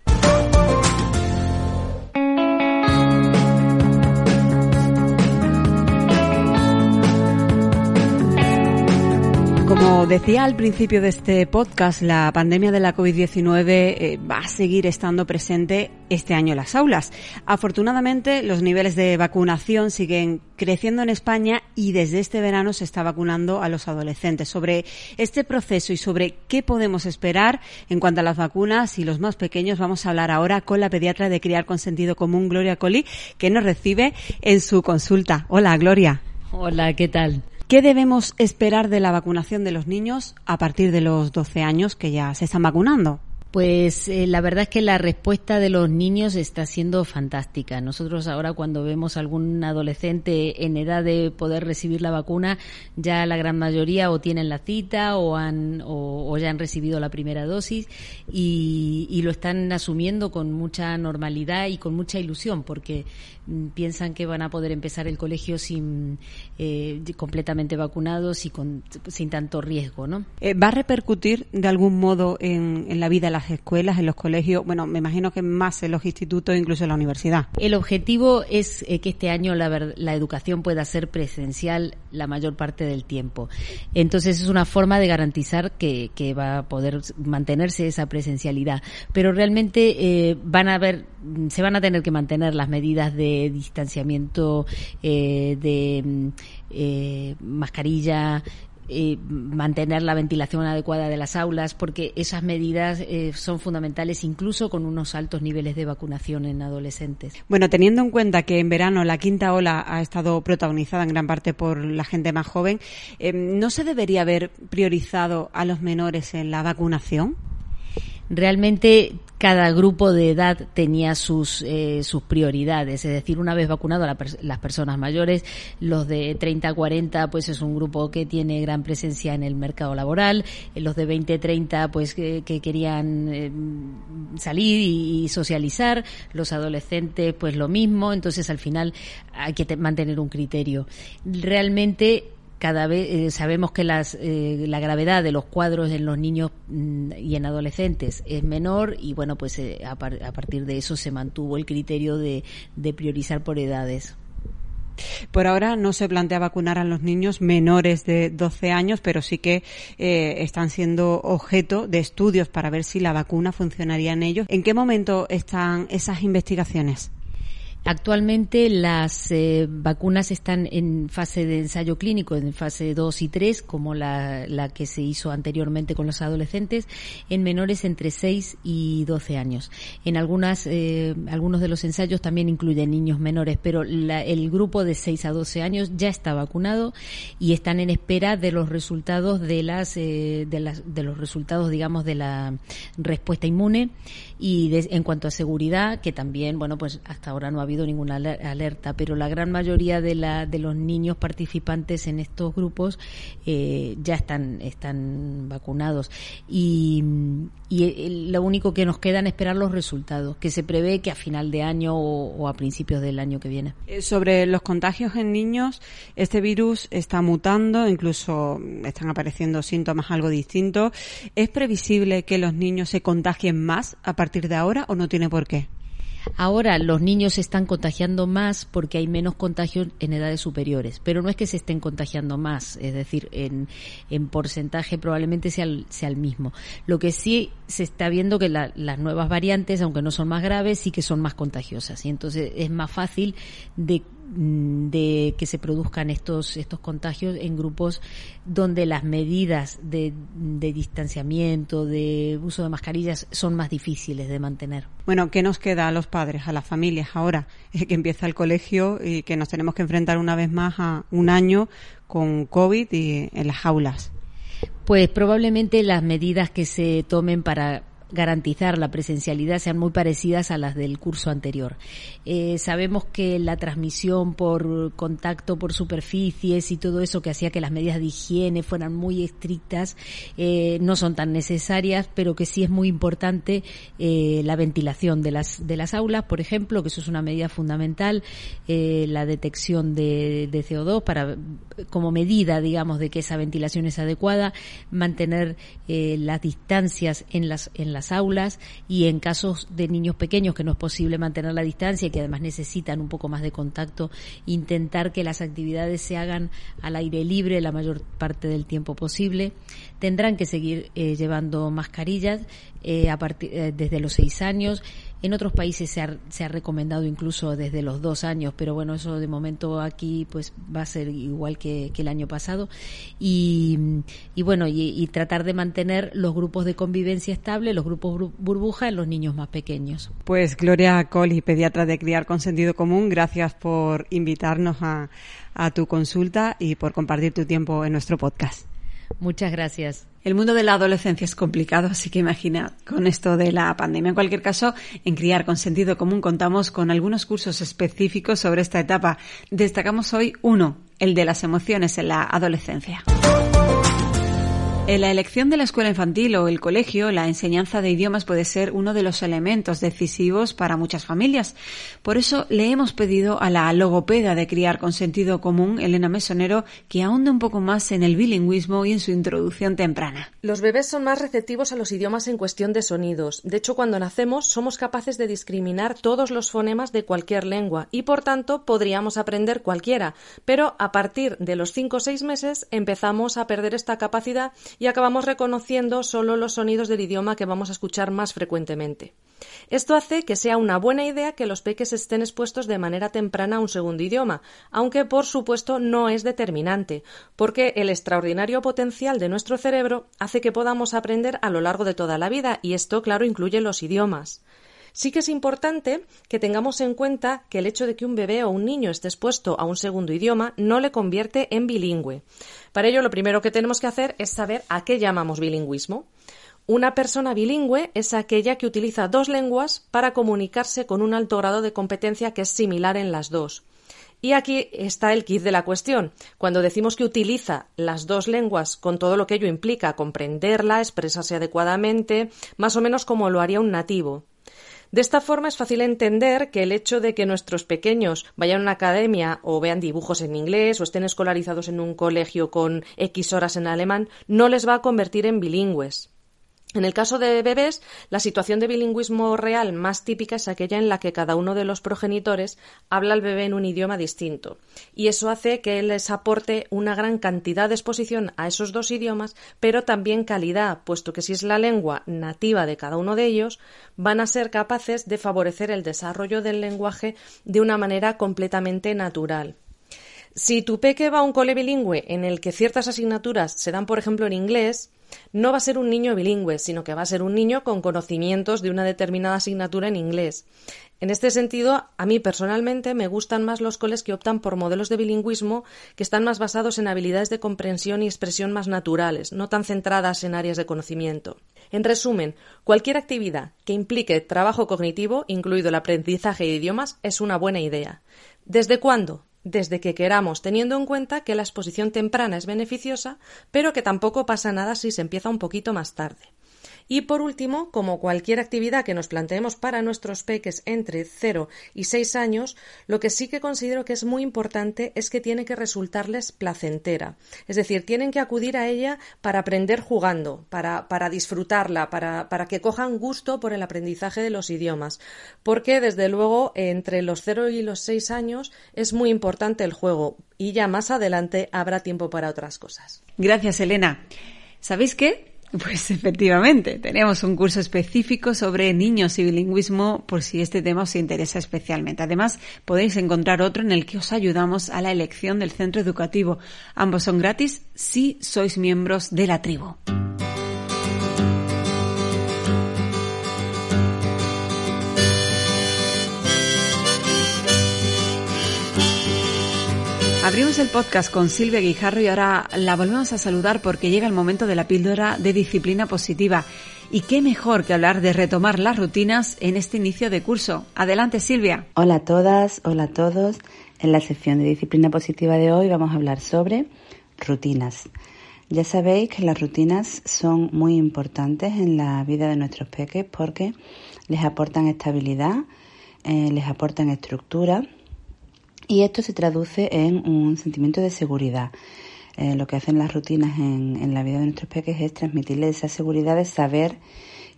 Como decía al principio de este podcast, la pandemia de la COVID-19 eh, va a seguir estando presente este año en las aulas. Afortunadamente, los niveles de vacunación siguen creciendo en España y desde este verano se está vacunando a los adolescentes. Sobre este proceso y sobre qué podemos esperar en cuanto a las vacunas y los más pequeños, vamos a hablar ahora con la pediatra de Criar con Sentido Común, Gloria Coli, que nos recibe en su consulta. Hola, Gloria. Hola, ¿qué tal? ¿Qué debemos esperar de la vacunación de los niños a partir de los 12 años que ya se están vacunando? Pues eh, la verdad es que la respuesta de los niños está siendo fantástica. Nosotros ahora cuando vemos algún adolescente en edad de poder recibir la vacuna, ya la gran mayoría o tienen la cita o, han, o, ya han recibido la primera dosis y, y, lo están asumiendo con mucha normalidad y con mucha ilusión porque mm, piensan que van a poder empezar el colegio sin eh, completamente vacunados y con, sin tanto riesgo, ¿no? Eh, ¿Va a repercutir de algún modo en, en la vida de las las escuelas, en los colegios, bueno, me imagino que más en los institutos, incluso en la universidad. El objetivo es eh, que este año la, la educación pueda ser presencial la mayor parte del tiempo. Entonces es una forma de garantizar que, va a poder mantenerse esa presencialidad. Pero realmente eh, van a haber, se van a tener que mantener las medidas de distanciamiento, eh, de mm, mascarilla, eh, mantener la ventilación adecuada de las aulas, porque esas medidas eh, son fundamentales incluso con unos altos niveles de vacunación en adolescentes. Bueno, teniendo en cuenta que en verano la quinta ola ha estado protagonizada en gran parte por la gente más joven, eh, ¿no se debería haber priorizado a los menores en la vacunación? Realmente cada grupo de edad tenía sus, eh, sus prioridades. Es decir, una vez vacunado a las personas mayores, los de 30 a 40, pues es un grupo que tiene gran presencia en el mercado laboral. Eh, los de 20 a 30, pues que, querían eh, salir y, socializar. Los adolescentes, pues lo mismo. Entonces, al final, hay que mantener un criterio. Realmente, cada vez eh, sabemos que las, eh, la gravedad de los cuadros en los niños mm, y en adolescentes es menor y bueno pues eh, a, partir de eso se mantuvo el criterio de, priorizar por edades. Por ahora no se plantea vacunar a los niños menores de 12 años, pero sí que están siendo objeto de estudios para ver si la vacuna funcionaría en ellos. ¿En qué momento están esas investigaciones? Actualmente las eh, vacunas están en fase de ensayo clínico, en fase 2 y 3, como la, la, que se hizo anteriormente con los adolescentes, en menores entre 6 y 12 años. En algunas, eh, algunos de los ensayos también incluyen niños menores, pero la, el grupo de 6 a 12 años ya está vacunado y están en espera de los resultados de las, eh, de las, de los resultados, digamos, de la respuesta inmune y en cuanto a seguridad, que también, bueno, pues hasta ahora no ha habido ninguna alerta, pero la gran mayoría de, la, de los niños participantes en estos grupos eh, ya están, están vacunados. Y, y, lo único que nos queda es esperar los resultados, que se prevé que a final de año o, a principios del año que viene. Eh, sobre los contagios en niños, este virus está mutando, incluso están apareciendo síntomas algo distintos. ¿Es previsible que los niños se contagien más a partir de ahora o no tiene por qué? Ahora los niños se están contagiando más porque hay menos contagios en edades superiores, pero no es que se estén contagiando más, es decir, en, en porcentaje probablemente sea sea el mismo. Lo que sí se está viendo que las nuevas variantes, aunque no son más graves, sí que son más contagiosas y entonces es más fácil de de que se produzcan estos estos contagios en grupos donde las medidas de, de, distanciamiento, de uso de mascarillas son más difíciles de mantener. Bueno, ¿qué nos queda a los padres, a las familias ahora que empieza el colegio y que nos tenemos que enfrentar una vez más a un año con COVID y en las aulas? Pues probablemente las medidas que se tomen para garantizar la presencialidad sean muy parecidas a las del curso anterior. Eh, sabemos que la transmisión por contacto por superficies y todo eso que hacía que las medidas de higiene fueran muy estrictas eh, no son tan necesarias, pero que sí es muy importante eh, la ventilación de las de las aulas, por ejemplo, que eso es una medida fundamental, la detección de, de CO2 para como medida, digamos, de que esa ventilación es adecuada, mantener las distancias en las en las aulas y en casos de niños pequeños que no es posible mantener la distancia y que además necesitan un poco más de contacto, intentar que las actividades se hagan al aire libre la mayor parte del tiempo posible. Tendrán que seguir eh, llevando mascarillas eh, eh, desde los seis años en otros países se ha, se ha recomendado incluso desde los dos años, pero bueno, eso de momento aquí pues va a ser igual que, el año pasado. Y, y bueno, y, tratar de mantener los grupos de convivencia estable, los grupos burbuja en los niños más pequeños. Pues Gloria Coli, pediatra de Criar con Sentido Común, gracias por invitarnos a, a tu consulta y por compartir tu tiempo en nuestro podcast. Muchas gracias. El mundo de la adolescencia es complicado, así que imagina con esto de la pandemia. En cualquier caso, en Criar con Sentido Común contamos con algunos cursos específicos sobre esta etapa. Destacamos hoy uno, el de las emociones en la adolescencia. En la elección de la escuela infantil o el colegio, la enseñanza de idiomas puede ser uno de los elementos decisivos para muchas familias. Por eso le hemos pedido a la logopeda de criar con sentido común, Elena Mesonero, que ahonde un poco más en el bilingüismo y en su introducción temprana. Los bebés son más receptivos a los idiomas en cuestión de sonidos. De hecho, cuando nacemos somos capaces de discriminar todos los fonemas de cualquier lengua y, por tanto, podríamos aprender cualquiera. Pero a partir de los 5 o 6 meses empezamos a perder esta capacidad y acabamos reconociendo solo los sonidos del idioma que vamos a escuchar más frecuentemente. Esto hace que sea una buena idea que los peques estén expuestos de manera temprana a un segundo idioma, aunque por supuesto no es determinante, porque el extraordinario potencial de nuestro cerebro hace que podamos aprender a lo largo de toda la vida, y esto, claro, incluye los idiomas. Sí que es importante que tengamos en cuenta que el hecho de que un bebé o un niño esté expuesto a un segundo idioma no le convierte en bilingüe. Para ello, lo primero que tenemos que hacer es saber a qué llamamos bilingüismo. Una persona bilingüe es aquella que utiliza dos lenguas para comunicarse con un alto grado de competencia que es similar en las dos. Y aquí está el kit de la cuestión. Cuando decimos que utiliza las dos lenguas con todo lo que ello implica, comprenderla, expresarse adecuadamente, más o menos como lo haría un nativo. De esta forma es fácil entender que el hecho de que nuestros pequeños vayan a una academia o vean dibujos en inglés o estén escolarizados en un colegio con X horas en alemán no les va a convertir en bilingües. En el caso de bebés, la situación de bilingüismo real más típica es aquella en la que cada uno de los progenitores habla al bebé en un idioma distinto. Y eso hace que les aporte una gran cantidad de exposición a esos dos idiomas, pero también calidad, puesto que si es la lengua nativa de cada uno de ellos, van a ser capaces de favorecer el desarrollo del lenguaje de una manera completamente natural. Si tu peque va a un cole bilingüe en el que ciertas asignaturas se dan, por ejemplo, en inglés, no va a ser un niño bilingüe, sino que va a ser un niño con conocimientos de una determinada asignatura en inglés. En este sentido, a mí personalmente me gustan más los coles que optan por modelos de bilingüismo que están más basados en habilidades de comprensión y expresión más naturales, no tan centradas en áreas de conocimiento. En resumen, cualquier actividad que implique trabajo cognitivo, incluido el aprendizaje de idiomas, es una buena idea. ¿Desde cuándo? Desde que queramos, teniendo en cuenta que la exposición temprana es beneficiosa, pero que tampoco pasa nada si se empieza un poquito más tarde. Y por último, como cualquier actividad que nos planteemos para nuestros peques entre 0 y 6 años, lo que sí que considero que es muy importante es que tiene que resultarles placentera. Es decir, tienen que acudir a ella para aprender jugando, para, para disfrutarla, para, para que cojan gusto por el aprendizaje de los idiomas. Porque, desde luego, entre los 0 y los 6 años es muy importante el juego y ya más adelante habrá tiempo para otras cosas. Gracias, Elena. ¿Sabéis qué? Pues efectivamente, tenemos un curso específico sobre niños y bilingüismo por si este tema os interesa especialmente. Además, podéis encontrar otro en el que os ayudamos a la elección del centro educativo. Ambos son gratis si sois miembros de la tribu. Abrimos el podcast con Silvia Guijarro y ahora la volvemos a saludar porque llega el momento de la píldora de disciplina positiva. Y qué mejor que hablar de retomar las rutinas en este inicio de curso. Adelante, Silvia. Hola a todas, hola a todos. En la sección de disciplina positiva de hoy vamos a hablar sobre rutinas. Ya sabéis que las rutinas son muy importantes en la vida de nuestros peques porque les aportan estabilidad, eh, les aportan estructura y esto se traduce en un sentimiento de seguridad. Eh, lo que hacen las rutinas en, la vida de nuestros peques es transmitirles esa seguridad de saber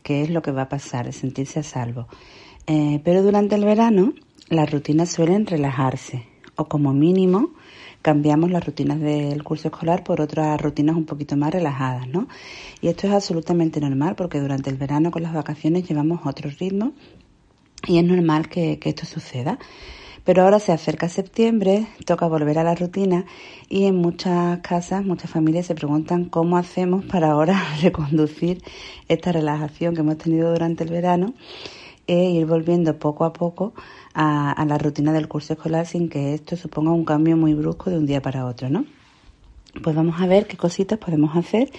qué es lo que va a pasar, de sentirse a salvo. Eh, pero durante el verano las rutinas suelen relajarse o como mínimo cambiamos las rutinas del curso escolar por otras rutinas un poquito más relajadas, ¿no? Y esto es absolutamente normal porque durante el verano con las vacaciones llevamos otro ritmo y es normal que esto suceda. Pero ahora se acerca septiembre, toca volver a la rutina y en muchas casas, muchas familias se preguntan cómo hacemos para ahora reconducir esta relajación que hemos tenido durante el verano e ir volviendo poco a poco a, la rutina del curso escolar sin que esto suponga un cambio muy brusco de un día para otro, ¿no? Pues vamos a ver qué cositas podemos hacer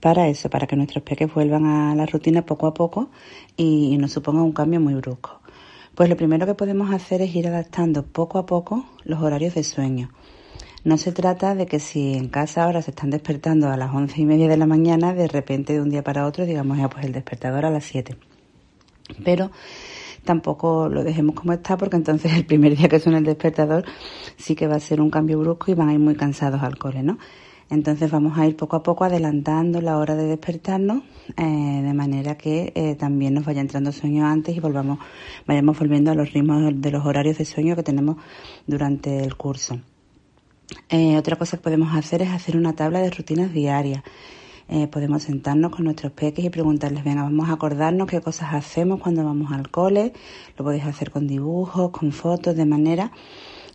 para eso, para que nuestros peques vuelvan a la rutina poco a poco y, y no suponga un cambio muy brusco. Pues lo primero que podemos hacer es ir adaptando poco a poco los horarios de sueño. No se trata de que si en casa ahora se están despertando a las once y media de la mañana, de repente de un día para otro digamos ya pues el despertador a las siete. Pero tampoco lo dejemos como está porque entonces el primer día que suena el despertador sí que va a ser un cambio brusco y van a ir muy cansados al cole, ¿no? Entonces vamos a ir poco a poco adelantando la hora de despertarnos eh, de manera que eh, también nos vaya entrando sueño antes y volvamos, vayamos volviendo a los ritmos de los horarios de sueño que tenemos durante el curso. Eh, otra cosa que podemos hacer es hacer una tabla de rutinas diarias. podemos sentarnos con nuestros peques y preguntarles, venga, vamos a acordarnos qué cosas hacemos cuando vamos al cole. Lo podéis hacer con dibujos, con fotos, de manera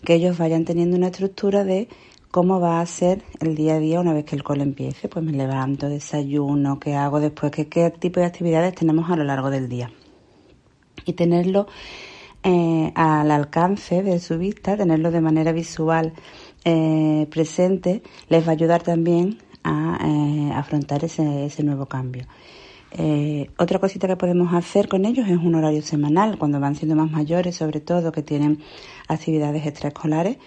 que ellos vayan teniendo una estructura de cómo va a ser el día a día una vez que el cole empiece. Pues me levanto, desayuno, qué hago después, qué, qué tipo de actividades tenemos a lo largo del día. Y tenerlo eh, al alcance de su vista, tenerlo de manera visual eh, presente, les va a ayudar también a eh, afrontar ese, ese, nuevo cambio. otra cosita que podemos hacer con ellos es un horario semanal, cuando van siendo más mayores, sobre todo que tienen actividades extraescolares,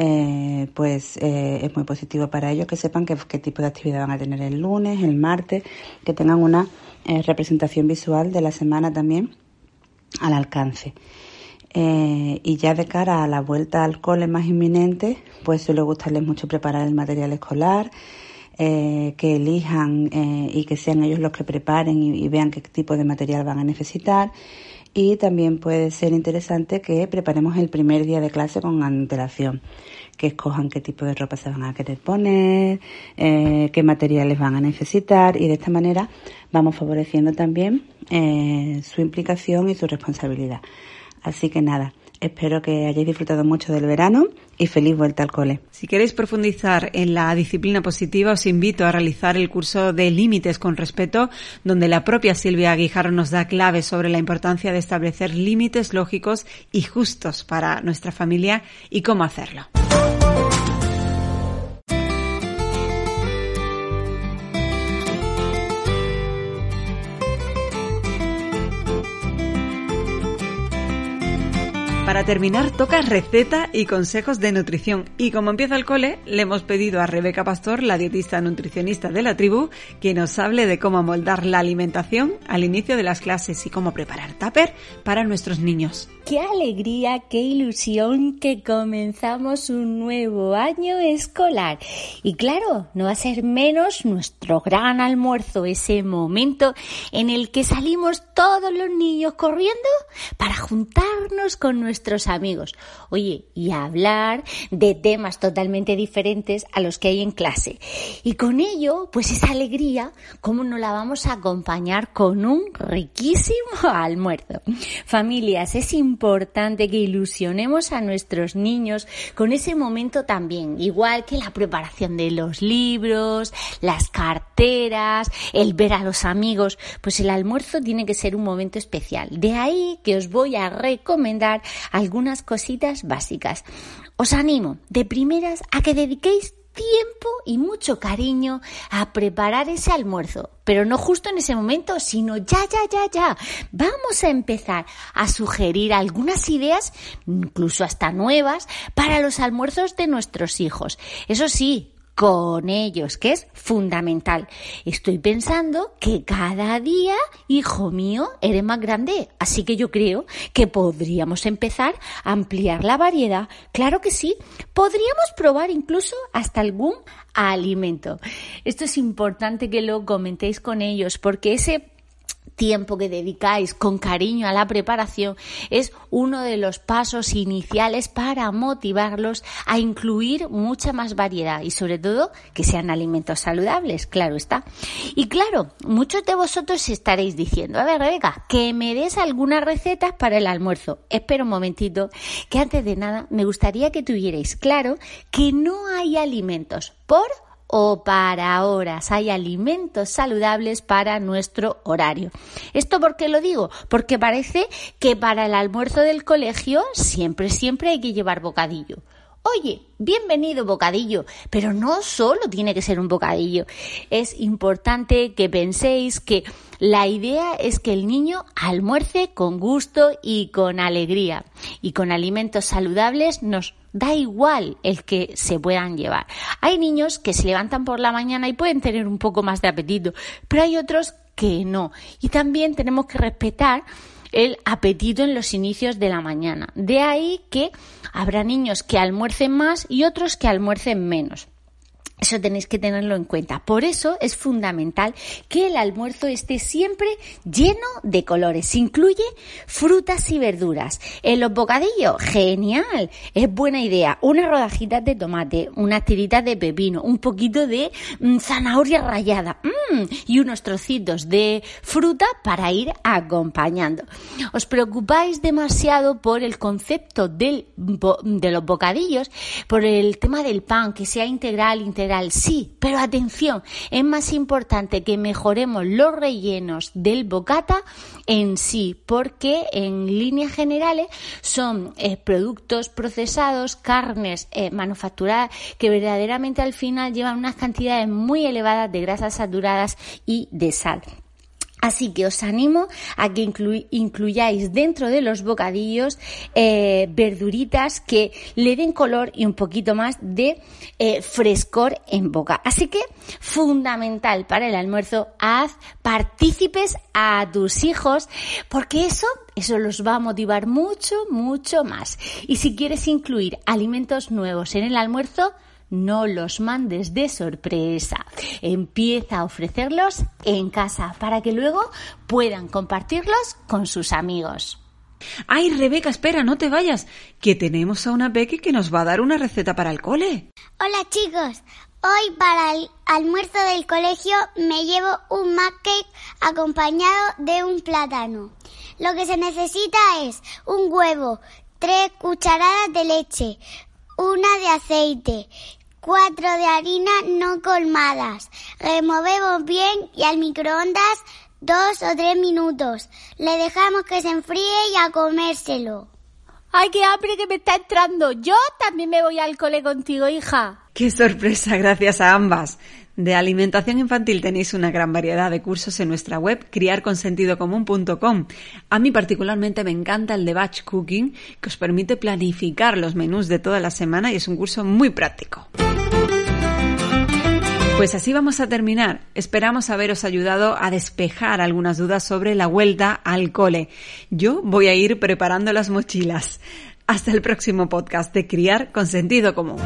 eh, pues eh, es muy positivo para ellos que sepan qué, tipo de actividad van a tener el lunes, el martes, que tengan una eh, representación visual de la semana también al alcance. y ya de cara a la vuelta al cole más inminente, pues suele gustarles mucho preparar el material escolar, que elijan y que sean ellos los que preparen y, vean qué tipo de material van a necesitar. Y también puede ser interesante que preparemos el primer día de clase con antelación, que escojan qué tipo de ropa se van a querer poner, eh, qué materiales van a necesitar y de esta manera vamos favoreciendo también eh, su implicación y su responsabilidad. Así que nada, Espero que hayáis disfrutado mucho del verano y feliz vuelta al cole. Si queréis profundizar en la disciplina positiva, os invito a realizar el curso de Límites con Respeto, donde la propia Silvia Guijarro nos da claves sobre la importancia de establecer límites lógicos y justos para nuestra familia y cómo hacerlo. Para terminar, toca receta y consejos de nutrición. Y como empieza el cole, le hemos pedido a Rebeca Pastor, la dietista nutricionista de la tribu, que nos hable de cómo moldar la alimentación al inicio de las clases y cómo preparar tupper para nuestros niños. Qué alegría, qué ilusión que comenzamos un nuevo año escolar. Y claro, no va a ser menos nuestro gran almuerzo, ese momento en el que salimos todos los niños corriendo para juntarnos con nuestros amigos. Oye, y hablar de temas totalmente diferentes a los que hay en clase. Y con ello, pues esa alegría, ¿cómo no la vamos a acompañar con un riquísimo almuerzo? Familias, es importante que ilusionemos a nuestros niños con ese momento también, igual que la preparación de los libros, las carteras, el ver a los amigos, pues el almuerzo tiene que ser un momento especial. De ahí que os voy a recomendar algunas cositas básicas. Os animo de primeras a que dediquéis tiempo y mucho cariño a preparar ese almuerzo. Pero no justo en ese momento, sino ya, ya, ya, ya. Vamos a empezar a sugerir algunas ideas, incluso hasta nuevas, para los almuerzos de nuestros hijos. Eso sí, con ellos, que es fundamental. Estoy pensando que cada día, hijo mío, eres más grande, así que yo creo que podríamos empezar a ampliar la variedad. Claro que sí, podríamos probar incluso hasta algún alimento. Esto es importante que lo comentéis con ellos porque ese tiempo que dedicáis con cariño a la preparación es uno de los pasos iniciales para motivarlos a incluir mucha más variedad y sobre todo que sean alimentos saludables, claro está. Y claro, muchos de vosotros estaréis diciendo, a ver Rebeca, que me des algunas recetas para el almuerzo. Espera un momentito, que antes de nada me gustaría que tuvierais claro que no hay alimentos por o para horas. Hay alimentos saludables para nuestro horario. ¿Esto por qué lo digo? Porque parece que para el almuerzo del colegio siempre, siempre hay que llevar bocadillo. Oye, bienvenido bocadillo, pero no solo tiene que ser un bocadillo. Es importante que penséis que la idea es que el niño almuerce con gusto y con alegría. Y con alimentos saludables nos da igual el que se puedan llevar. Hay niños que se levantan por la mañana y pueden tener un poco más de apetito, pero hay otros que no. Y también tenemos que respetar el apetito en los inicios de la mañana. De ahí que habrá niños que almuercen más y otros que almuercen menos. Eso tenéis que tenerlo en cuenta. Por eso es fundamental que el almuerzo esté siempre lleno de colores. Incluye frutas y verduras. En los bocadillos, genial. Es buena idea. Una rodajita de tomate, unas tiritas de pepino, un poquito de mm, zanahoria rallada mm, y unos trocitos de fruta para ir acompañando. Os preocupáis demasiado por el concepto de los bocadillos, por el tema del pan, que sea integral, integral sí, pero atención, es más importante que mejoremos los rellenos del bocata en sí, porque en líneas generales son eh, productos procesados, carnes eh, manufacturadas que verdaderamente al final llevan unas cantidades muy elevadas de grasas saturadas y de sal. Así que os animo a que incluyáis dentro de los bocadillos eh, verduritas que le den color y un poquito más de eh, frescor en boca. Así que fundamental para el almuerzo, haz partícipes a tus hijos porque eso eso los va a motivar mucho, mucho más. Y si quieres incluir alimentos nuevos en el almuerzo, no los mandes de sorpresa. Empieza a ofrecerlos en casa para que luego puedan compartirlos con sus amigos. Ay, Rebeca, espera, no te vayas, que tenemos a una Becky que nos va a dar una receta para el cole. Hola chicos, hoy para el almuerzo del colegio me llevo un cake acompañado de un plátano. Lo que se necesita es un huevo, tres cucharadas de leche, una de aceite, cuatro de harina no colmadas. Removemos bien y al microondas dos o tres minutos. Le dejamos que se enfríe y a comérselo. ¡Ay, qué hambre que me está entrando! Yo también me voy al cole contigo, hija. ¡Qué sorpresa! Gracias a ambas. De alimentación infantil tenéis una gran variedad de cursos en nuestra web criarconsentidocomún.com. A mí particularmente me encanta el de Batch Cooking, que os permite planificar los menús de toda la semana y es un curso muy práctico. Pues así vamos a terminar. Esperamos haberos ayudado a despejar algunas dudas sobre la vuelta al cole. Yo voy a ir preparando las mochilas. Hasta el próximo podcast de Criar con Sentido Común.